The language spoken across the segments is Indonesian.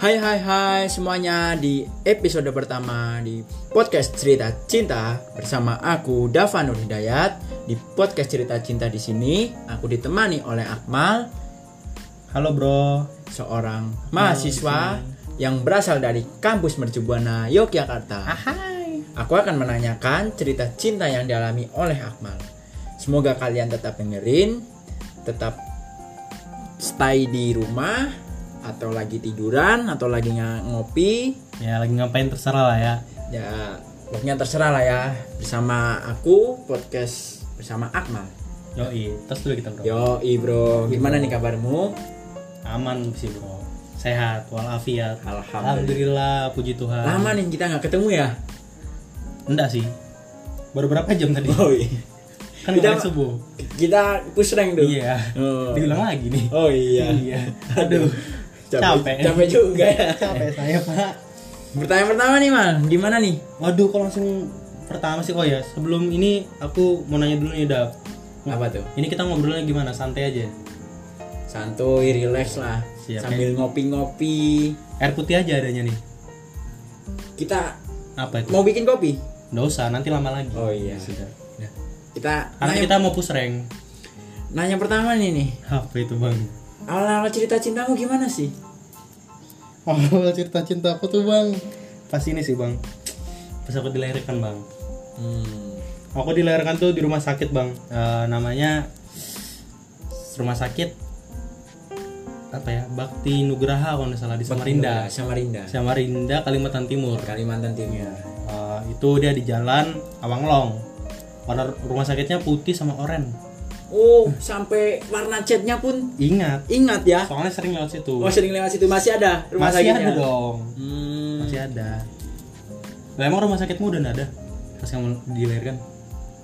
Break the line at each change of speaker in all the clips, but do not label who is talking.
Hai hai hai semuanya di episode pertama di podcast cerita cinta bersama aku Dava Nur Hidayat di podcast cerita cinta di sini aku ditemani oleh Akmal
Halo bro.
seorang mahasiswa yang berasal dari kampus Mercubuana Yogyakarta.
Hai.
Aku akan menanyakan cerita cinta yang dialami oleh Akmal. Semoga kalian tetap dengerin, tetap stay di rumah atau lagi tiduran atau lagi ngopi
Ya lagi ngapain terserah lah ya.
ya pokoknya terserah lah ya bersama aku podcast bersama Akmal
Yoi. Terus dulu kita bro.
yo bro gimana nih kabarmu
Aman sih bro. Sehat walafiat.
Alhamdulillah
Alhamdulillah puji Tuhan.
lama nih kita nggak ketemu ya
Enggak sih. Baru berapa jam tadi?
oh iya
Kan
kita
subuh.
kita push rank tuh
Iya.
oh,
Diulang lagi nih.
oh iya
Iya. Aduh. Capek.
capek juga ya
Capek saya pak.
Pertanyaan pertama nih mal, gimana nih?
Waduh kok langsung pertama sih oh ya sebelum ini aku mau nanya dulu nih Dap.
Apa tuh?
Ini kita ngobrolnya gimana? Santai aja.
Santuy, relax lah,
Siap,
sambil ngopi-ngopi.
Air putih aja adanya nih.
Kita
Apa itu?
mau bikin kopi?
Nggak usah, nanti lama lagi.
Oh iya.
Sudah.
Kita
Karena
nanya,
kita mau push rank.
nanya pertama nih nih.
Apa itu bang?
Awal-awal cerita cintamu gimana sih?
Awal cerita cinta aku tuh bang. Pas ini sih bang. Pas aku dilahirkan bang.
Hmm.
Aku dilahirkan tuh di rumah sakit bang. Eh, namanya rumah sakit apa ya? Bakti Nugraha kalau nggak salah di Samarinda.
Samarinda.
Samarinda Kalimantan Timur.
Kalimantan Timur.
Eh, itu dia di jalan Awanglong. Warna rumah sakitnya putih sama oranye.
Oh, sampai warna catnya pun
Ingat.
ingat ya.
Soalnya sering lewat situ.
Oh, sering lewat situ masih ada rumah
Masih
sakitnya.
ada dong.
Hmm.
Masih ada. Lah emang rumah sakitmu udah ada pas kamu dilahirkan?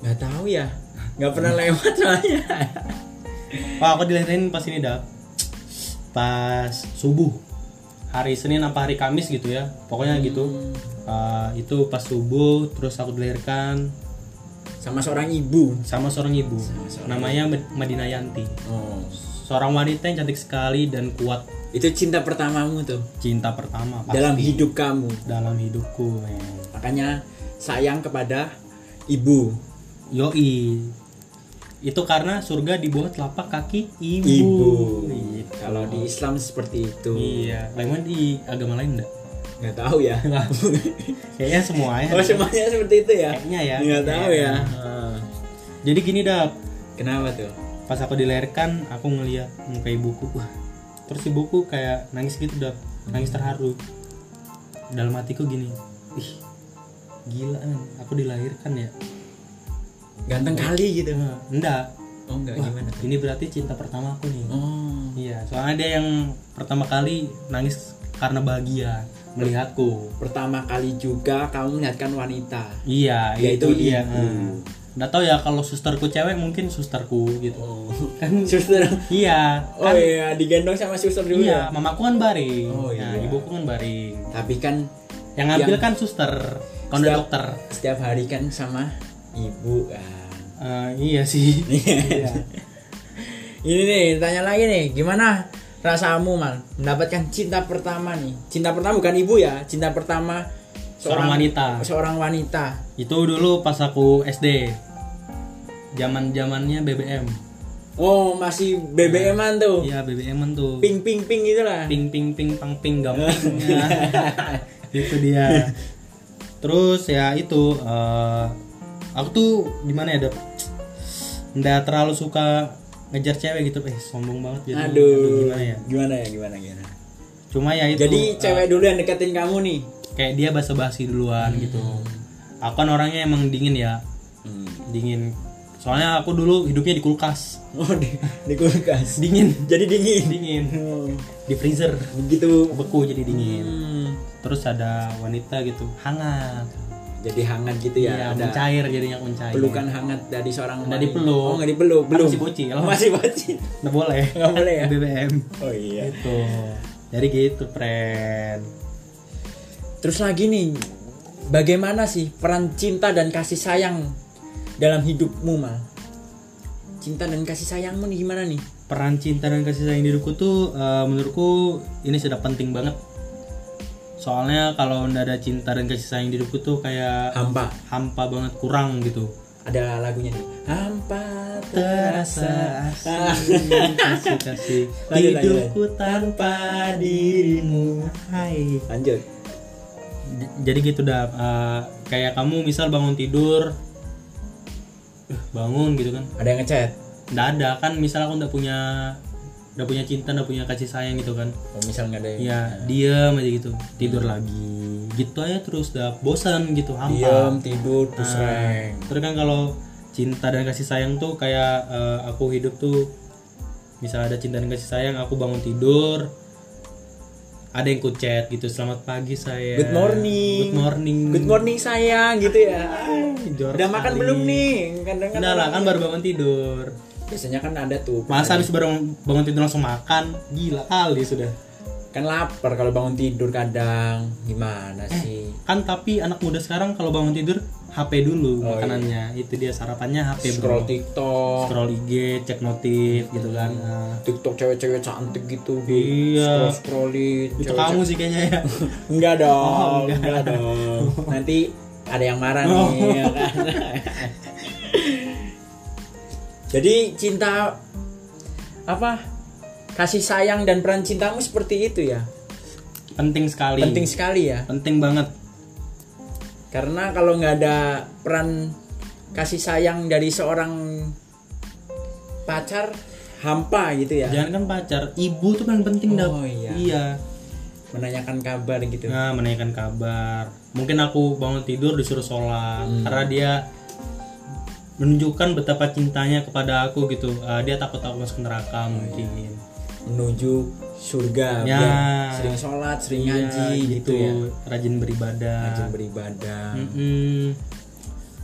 Nggak tahu ya. Nggak pernah lewat soalnya.
Wah aku dilahirin pas ini dah pas subuh hari Senin apa hari Kamis gitu ya pokoknya gitu Uh, itu pas subuh terus aku dilahirkan
Sama seorang ibu.
sama seorang ibu
Sama seorang
namanya Madina Yanti
Oh.
seorang wanita yang cantik sekali dan kuat
Itu cinta pertamamu tuh
cinta pertama pasti
dalam hidup kamu.
dalam hidupku men.
Makanya sayang kepada ibu.
yoi itu karena surga di bawah telapak kaki ibu,
Ibu.
Gitu.
Kalau di Islam seperti itu.
iya lain di agama lain enggak
Nggak tahu ya.
kayaknya semuanya
oh semuanya seperti itu ya?
kayaknya ya
Nggak tahu ya. Ah.
jadi gini dah
Kenapa tuh?
pas aku dilahirkan aku ngeliat muka ibuku terus ibuku kayak nangis gitu dah nangis terharu dalam hatiku gini ih gila kan aku dilahirkan ya
Ganteng kali gitu.
Enggak
Oh enggak
Wah,
gimana?
ini berarti cinta pertama aku nih
Oh.
iya soalnya dia yang pertama kali nangis karena bahagia melihatku
Pertama kali juga kamu melihatkan wanita.
iya
Yaitu
itu dia. Nah, nggak tahu ya kalau susterku cewek mungkin susterku gitu
Oh.
kan
Suster.
iya
Oh
kan
iya, digendong sama suster dulu
iya
ya.
mamaku kan baring
Oh,
nah
iya.
ibuku kan baring
Tapi kan
yang ngambil
Yang-
kan suster kalau dokter
setiap hari kan sama ibu kan.
Eh, iya sih Iya.
Ini nih, tanya lagi nih, gimana rasamu mal mendapatkan cinta pertama nih? Cinta pertama bukan ibu ya, cinta pertama
Seorang wanita.
Seorang wanita.
itu dulu pas aku SD zaman zamannya BBM
Oh, masih BBM-an tuh.
iya BBM tuh
Ping ping ping gitu lah.
ping ping ping pang ping gamping itu dia terus ya itu eh, aku tuh gimana ya dok nggak terlalu suka ngejar cewek gitu eh sombong banget jadi
Aduh.
gimana ya
Gimana ya, gimana gimana.
cuma ya itu
Jadi
eh,
cewek dulu yang deketin kamu nih.
kayak dia basa-basi duluan gitu aku kan orangnya emang dingin ya
Hmm.
dingin soalnya aku dulu hidupnya di kulkas
Oh, di, di kulkas.
dingin
Jadi dingin.
dingin
Oh,
di freezer
begitu.
beku jadi dingin
Hmm.
terus ada wanita gitu hangat
Jadi hangat gitu ya.
Iya,
ada
mencair jadinya mencair
pelukan hangat dari seorang
Nggak dipeluk.
Oh, nggak dipeluk. Belum.
masih bocil.
Masih bocil.
nggak boleh
Nggak boleh ya?
BBM
Oh iya.
itu jadi gitu friend
Terus lagi nih, bagaimana sih peran cinta dan kasih sayang dalam hidupmu, Mal? Cinta dan kasih sayangmu nih gimana nih?
peran cinta dan kasih sayang di hidupku tuh eh, menurutku ini sudah penting banget soalnya kalau ndak ada cinta dan kasih sayang di hidupku tuh kayak
hampa.
hampa banget kurang gitu.
Ada lagunya nih. Hampa
terasa asing kasih kasih hidupku tanpa dirimu. Hai.
Lanjut.
Jadi gitu dah eh, kayak kamu misal bangun tidur bangun gitu kan.
Ada yang ngechat?
Nggak ada. Kan misal aku nggak punya nggak punya cinta nggak punya kasih sayang gitu kan.
Oh, misal nggak ada yang
ya diam aja gitu. Tidur lagi. Gitu aja terus dah bosan gitu hampa.
Diam tidur
Nah,
pusreng.
terus kan kalau cinta dan kasih sayang tuh kayak eh, aku hidup tuh misal ada cinta dan kasih sayang aku bangun tidur ada yang ku chat gitu selamat pagi saya.
Good morning.
Good morning.
Good morning sayang gitu ya. Udah makan belum nih? Kadang
udah lah kan baru bangun tidur
biasanya kan ada tuh
masa habis baru bangun tidur langsung makan? Gila kali sudah.
Kan lapar kalau bangun tidur kadang. Gimana
Eh.
sih?
kan tapi anak muda sekarang kalau bangun tidur HP dulu
Oh,
makanannya. Itu dia sarapannya HP
scroll
bro.
TikTok.
Scroll IG cek notif gitu kan. Nah,
TikTok cewek-cewek cantik gitu.
Iya.
scroll scrollin
itu kamu sih kayaknya ya.
Enggak dong
Oh, enggak.
enggak. dong. Nanti ada yang marah
Oh.
nih ya kan jadi cinta apa kasih sayang dan peran cintamu seperti itu ya?
Penting sekali.
Penting sekali ya?
Penting banget.
Karena kalau nggak ada peran kasih sayang dari seorang pacar hampa gitu ya?
Jangan kan pacar ibu tuh paling penting Dap.
Oh, iya.
iya.
Menanyakan kabar gitu.
Nah menanyakan kabar. Mungkin aku bangun tidur disuruh sholat
Hmm.
karena dia menunjukkan betapa cintanya kepada aku gitu. Ah, dia takut aku masuk neraka mungkin.
Menuju surga
Ya.
biar sering sholat sering
Iya,
ngaji gitu, ya.
rajin beribadah.
Rajin beribadah.
Mm-mm.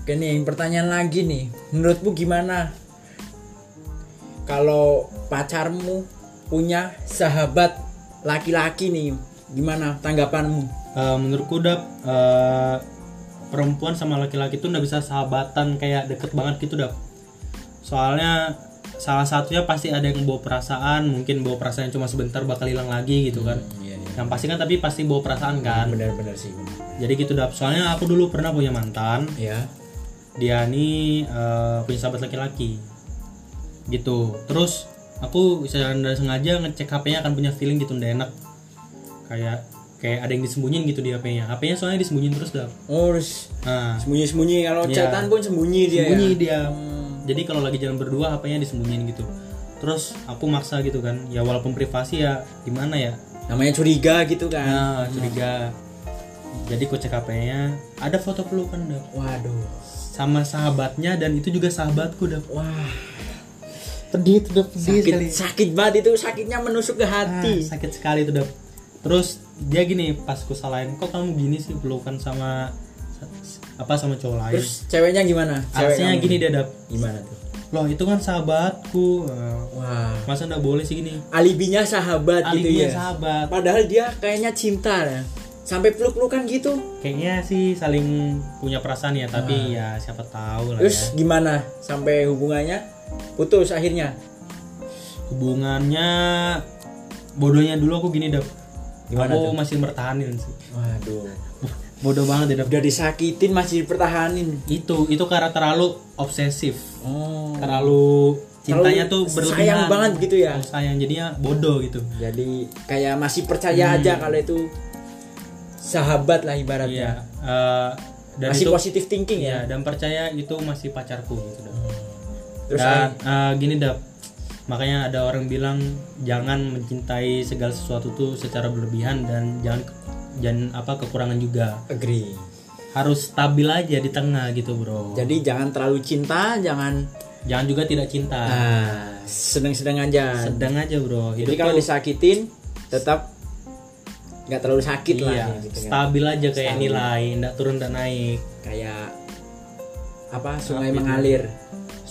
Oke nih pertanyaan lagi nih. Menurutmu gimana? Kalau pacarmu punya sahabat laki-laki nih gimana tanggapanmu?
Eh, menurutku udah eh, perempuan sama laki-laki tuh nggak bisa sahabatan kayak deket banget gitu dap. Soalnya salah satunya pasti ada yang bawa perasaan mungkin bawa perasaan yang cuma sebentar bakal hilang lagi gitu kan.
Iya iya.
Yang pasti kan tapi pasti bawa perasaan kan.
Benar-benar sih benar.
jadi gitu dap. Soalnya aku dulu pernah punya mantan.
Ya
dia nih eh, punya sahabat laki-laki. Gitu. Terus aku secara sengaja ngecek HP-nya akan punya feeling gitu nggak enak. Kayak kayak ada yang disembunyiin gitu di HP-nya HP-nya soalnya disembunyiin terus dap.
Oh terus
nah.
sembunyi-sembunyi. Kalau
Iya.
chatan pun sembunyi dia
sembunyi
ya
dia.
Hmm.
jadi kalau lagi jalan berdua HP-nya disembunyiin gitu. Terus aku maksa gitu kan. Ya walaupun privasi ya gimana ya?
Namanya curiga gitu kan?
Nah curiga. Jadi aku cek HP-nya ada foto pelukan dap.
Waduh.
Sama sahabatnya dan itu juga sahabatku dap.
Wah.
Pedih itu dap
sakit sakit banget itu. Sakitnya menusuk ke hati.
Ah, sakit sekali tuh dap. Terus dia gini pas ku salahin kok kamu gini sih pelukan sama apa sama cowok lain?
Terus ceweknya gimana? Cewek
Alasannya
kamu?
gini dia dap
gimana tuh?
Loh itu kan sahabatku.
Wah.
Masa nggak boleh sih gini?
Alibinya sahabat gitu
alibinya
ya?
sahabat.
Padahal dia kayaknya cinta ya. Sampai peluk-pelukan gitu.
Kayaknya sih saling punya perasaan ya tapi ya siapa tahu lah
terus
ya.
gimana? Sampai hubungannya? Putus akhirnya?
Hubungannya bodohnya dulu aku gini dap
Gimana
aku
tuh?
masih mertahanin sih.
Waduh.
Bodoh banget ya
udah disakitin masih dipertahanin.
Itu itu karena terlalu obsesif.
Oh.
Terlalu cintanya
Terlalu
tuh berlebihan.
sayang banget gitu ya?
Terlalu sayang jadinya bodoh gitu.
Jadi kayak masih percaya
Hmm.
aja kalau itu sahabat lah
iya
ibaratnya
eh, dan
masih
itu
positif thinking
iya
ya
dan percaya itu masih pacarku gitu Dap.
terus
dan eh, gini dap makanya ada orang bilang jangan mencintai segala sesuatu tuh secara berlebihan dan jangan jangan apa kekurangan juga.
Agree.
Harus stabil aja di tengah gitu bro.
Jadi jangan terlalu cinta jangan
jangan juga tidak cinta.
Ah, sedang-sedang aja.
Sedang aja bro.
Jadi
hidup
kalau
tuh
disakitin tetap nggak terlalu sakit lah
iya
gitu kan.
stabil aja kayak
Stabil.
nilai ndak turun ndak naik.
Kayak apa sungai
Apa itu?
mengalir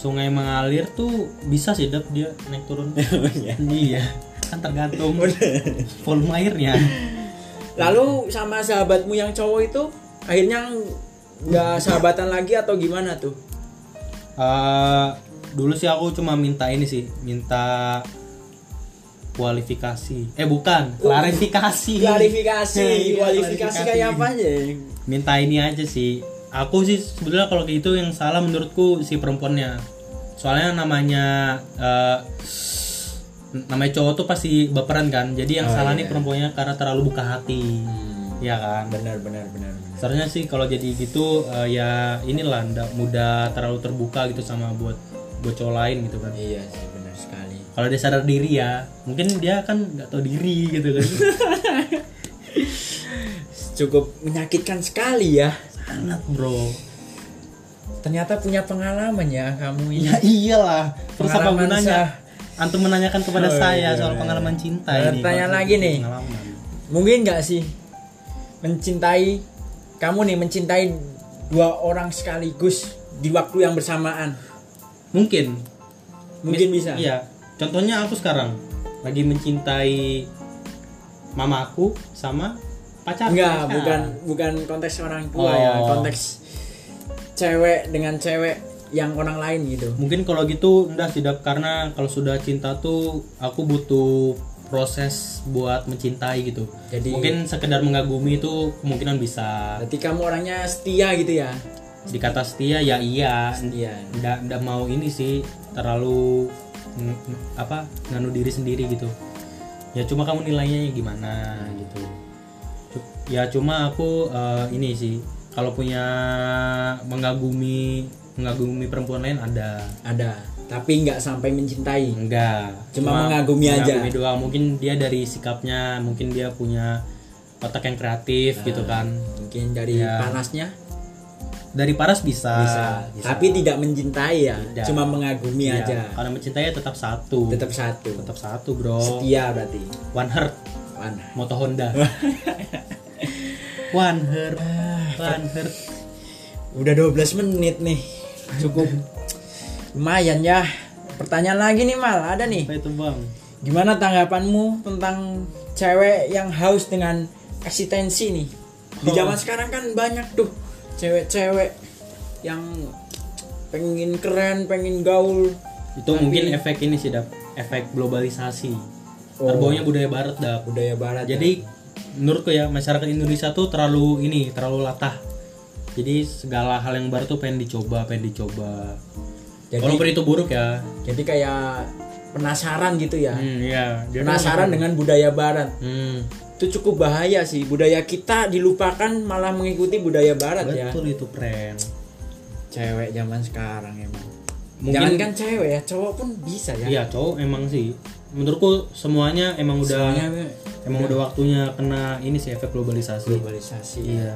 sungai mengalir tuh bisa sih dap dia naik turun. Iya. Kan tergantung volume airnya.
Lalu sama sahabatmu yang cowok itu akhirnya nggak sahabatan lagi atau gimana tuh?
Eh, dulu sih aku cuma minta ini sih minta kualifikasi. Eh bukan klarifikasi.
Klarifikasi,
Iya,
kualifikasi kayak apa aja?
minta ini aja sih aku sih sebetulnya kalau kayak gitu yang salah menurutku si perempuannya soalnya namanya eh, namanya cowok tuh pasti baperan kan jadi yang
Oh,
salah
iya.
nih perempuannya karena terlalu buka hati ya kan
Benar, benar, benar. benar.
seharusnya sih kalau jadi gitu eh, ya inilah ndak mudah terlalu terbuka gitu sama buat buat cowok lain gitu kan
Iya sih, benar sekali.
kalau dia sadar diri ya mungkin dia kan nggak tahu diri gitu kan
Cukup menyakitkan sekali ya.
Sangat bro
Ternyata punya pengalaman ya kamu ini.
ya iyalah terus apa gunanya
sah.
antum menanyakan kepada
Oh,
saya
iya,
soal
iya.
pengalaman cinta
Nah,
ini
tanya lagi nih.
pengalaman.
Mungkin nggak sih mencintai kamu nih mencintai dua orang sekaligus di waktu yang bersamaan?
mungkin
Mungkin
Mis-
bisa.
iya contohnya aku sekarang lagi mencintai mamaku sama pacar
Enggak, bukan bukan konteks orang tua ya,
Oh.
konteks cewek dengan cewek yang orang lain gitu.
mungkin kalau gitu udah tidak karena kalau sudah cinta tuh aku butuh proses buat mencintai gitu
Jadi
mungkin sekedar mengagumi itu kemungkinan bisa
berarti kamu orangnya setia gitu ya?
dikata setia ya iya
Setia.
ndak ndak mau ini sih terlalu apa nganu diri sendiri gitu ya cuma kamu nilainya gimana gitu ya cuma aku eh, ini sih kalau punya mengagumi mengagumi perempuan lain ada
Ada, tapi nggak sampai mencintai.
enggak
Cuma mengagumi aja.
mengagumi doang mungkin dia dari sikapnya mungkin dia punya otak yang kreatif gitu kan
Mungkin dari
Ya.
panasnya
dari paras bisa,
bisa, tapi tidak mencintai ya,
Tidak.
cuma mengagumi
Iya,
aja.
karena mencintai ya tetap satu
Tetap satu.
tetap satu bro
Setia berarti.
one heart
Mana?
moto Honda one heart one heart
Udah 12 menit nih. Cukup lumayan ya. Pertanyaan lagi nih Mal, ada nih.
apa itu bang
Gimana tanggapanmu tentang cewek yang haus dengan eksistensi nih? Di
Oh.
zaman sekarang kan banyak tuh cewek-cewek yang pengen keren, pengen gaul.
itu
Tapi-
mungkin efek ini sih dap efek globalisasi
Oh.
terbawanya budaya barat dap
budaya barat. ya.
Menurutku ya masyarakat Indonesia tuh terlalu ini terlalu latah jadi segala hal yang baru tuh pengen dicoba pengen dicoba
jadi,
walaupun itu buruk ya
jadi kayak penasaran gitu ya.
hmm, iya
Penasaran dengan budaya barat.
hmm,
Itu cukup bahaya sih. Budaya kita dilupakan malah mengikuti budaya barat ya.
betul itu friend
Cewek zaman sekarang emang.
Mungkin-
Jangan kan cewek ya, cowok pun bisa ya.
iya cowok emang sih menurutku semuanya emang udah
Semuanya
emang udah waktunya kena ini sih efek globalisasi
globalisasi.
Iya.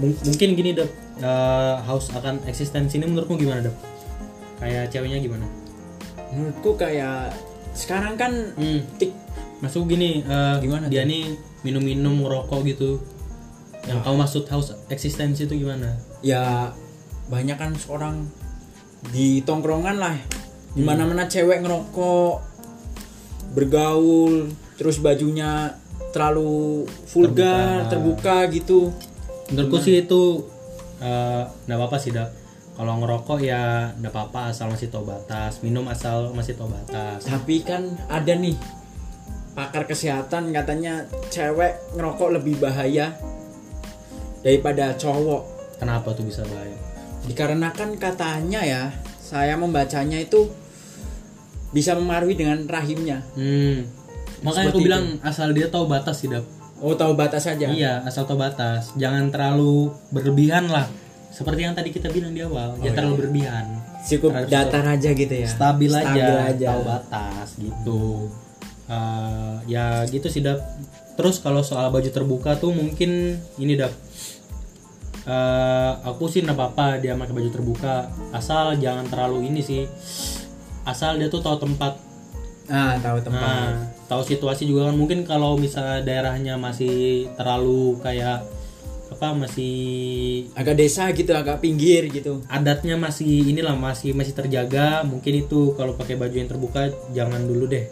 Mung- mungkin gini dap eh, haus akan eksistensi ini menurutmu gimana dap? Kayak ceweknya gimana?
Menurutku kayak sekarang kan
Hmm.
tik
Masuk gini eh,
Gimana
dia nih minum-minum ngerokok gitu. Yang kamu maksud haus eksistensi itu gimana?
ya banyak kan seorang di tongkrongan lah di mana mana cewek ngerokok bergaul terus bajunya terlalu vulgar terbuka, gitu
Menurutku sih itu eh, nggak apa-apa sih dap. Kalau ngerokok ya nggak apa-apa asal masih tahu batas. Minum asal masih tahu batas.
tapi kan ada nih pakar kesehatan katanya cewek ngerokok lebih bahaya daripada cowok
Kenapa tuh bisa bahaya?
dikarenakan katanya ya saya membacanya itu bisa memengaruhi dengan rahimnya
Hmm. Makanya aku
Seperti
bilang asal dia tahu batas sih dap.
oh tahu batas saja
Iya, asal tahu batas. Jangan terlalu berlebihan lah. Seperti yang tadi kita bilang di awal,
Oh,
jangan
iya.
terlalu berlebihan.
cukup datar aja gitu ya
Stabil,
Stabil
aja,
aja.
tahu batas gitu. Eh, ya gitu sih dap. Terus kalau soal baju terbuka tuh mungkin ini dap. Eh, aku sih nggak apa-apa dia pakai baju terbuka, asal jangan terlalu ini sih. Asal dia tuh tahu tempat
ah tahu tempat.
Nah, tahu situasi juga kan. Mungkin kalau misalnya daerahnya masih terlalu kayak apa masih
agak desa gitu agak pinggir gitu.
adatnya masih inilah masih masih terjaga mungkin itu kalau pakai baju yang terbuka jangan dulu deh.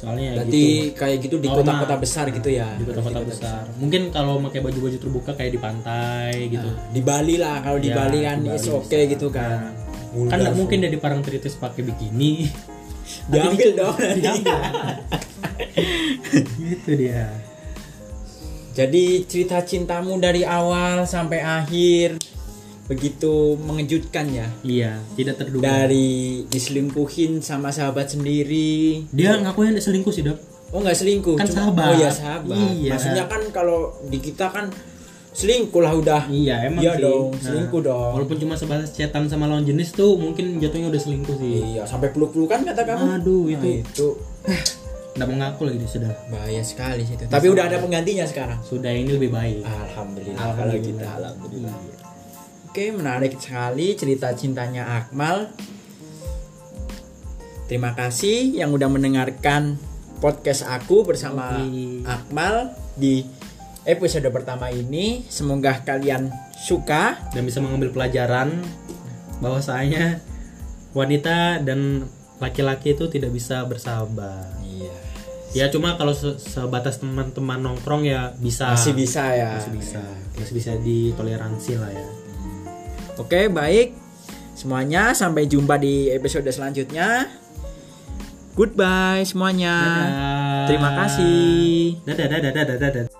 Soalnya ya
berarti
gitu.
kayak gitu di kota-kota besar gitu ya?
Di kota-kota besar. mungkin kalau pakai baju-baju terbuka kayak di pantai gitu.
Nah, di Bali lah kalau di
Ya,
Bali kan oke
bisa.
gitu kan.
Kan nggak mungkin dari Parangtritis pakai bikini
Diambil dong.
Diambil. gitu dia.
Jadi cerita cintamu dari awal sampai akhir begitu mengejutkan ya.
Iya, tidak terduga.
Dari diselingkuhin sama sahabat sendiri.
dia ngakuin selingkuh sih, Dok.
Oh nggak selingkuh,
Kan
cuma
sahabat.
oh ya sahabat.
Iya.
Maksudnya kan kalau di kita kan selingkuh lah udah.
Iya, emang
Iya
sih.
dong,
Nah,
selingkuh dong.
Walaupun cuma sebatas chatan sama lawan jenis tuh mungkin jatuhnya udah selingkuh sih.
Iya, sampai peluk-pelukan kata kamu.
Aduh,
Nah,
itu
itu
Nggak mengaku lagi dia sudah.
bahaya sekali sih itu. Tapi udah ada penggantinya sekarang.
Sudah ini lebih baik.
Alhamdulillah.
Alhamdulillah.
Kalau kita alhamdulillah.
Iya.
Oke, menarik sekali cerita cintanya Akmal. Terima kasih yang udah mendengarkan podcast aku bersama
Oke.
Akmal di episode pertama ini. Semoga kalian suka.
Dan bisa mengambil pelajaran bahwasanya wanita dan laki-laki itu tidak bisa bersahabat.
Iya.
Ya cuma kalau se- sebatas teman-teman nongkrong ya bisa.
Masih bisa ya.
Masih bisa. Masih bisa ditoleransi lah ya.
Oke, baik. Semuanya sampai jumpa di episode selanjutnya. Goodbye semuanya.
Dadah.
Terima kasih.
Dadah dadah dadah dadah. dadah.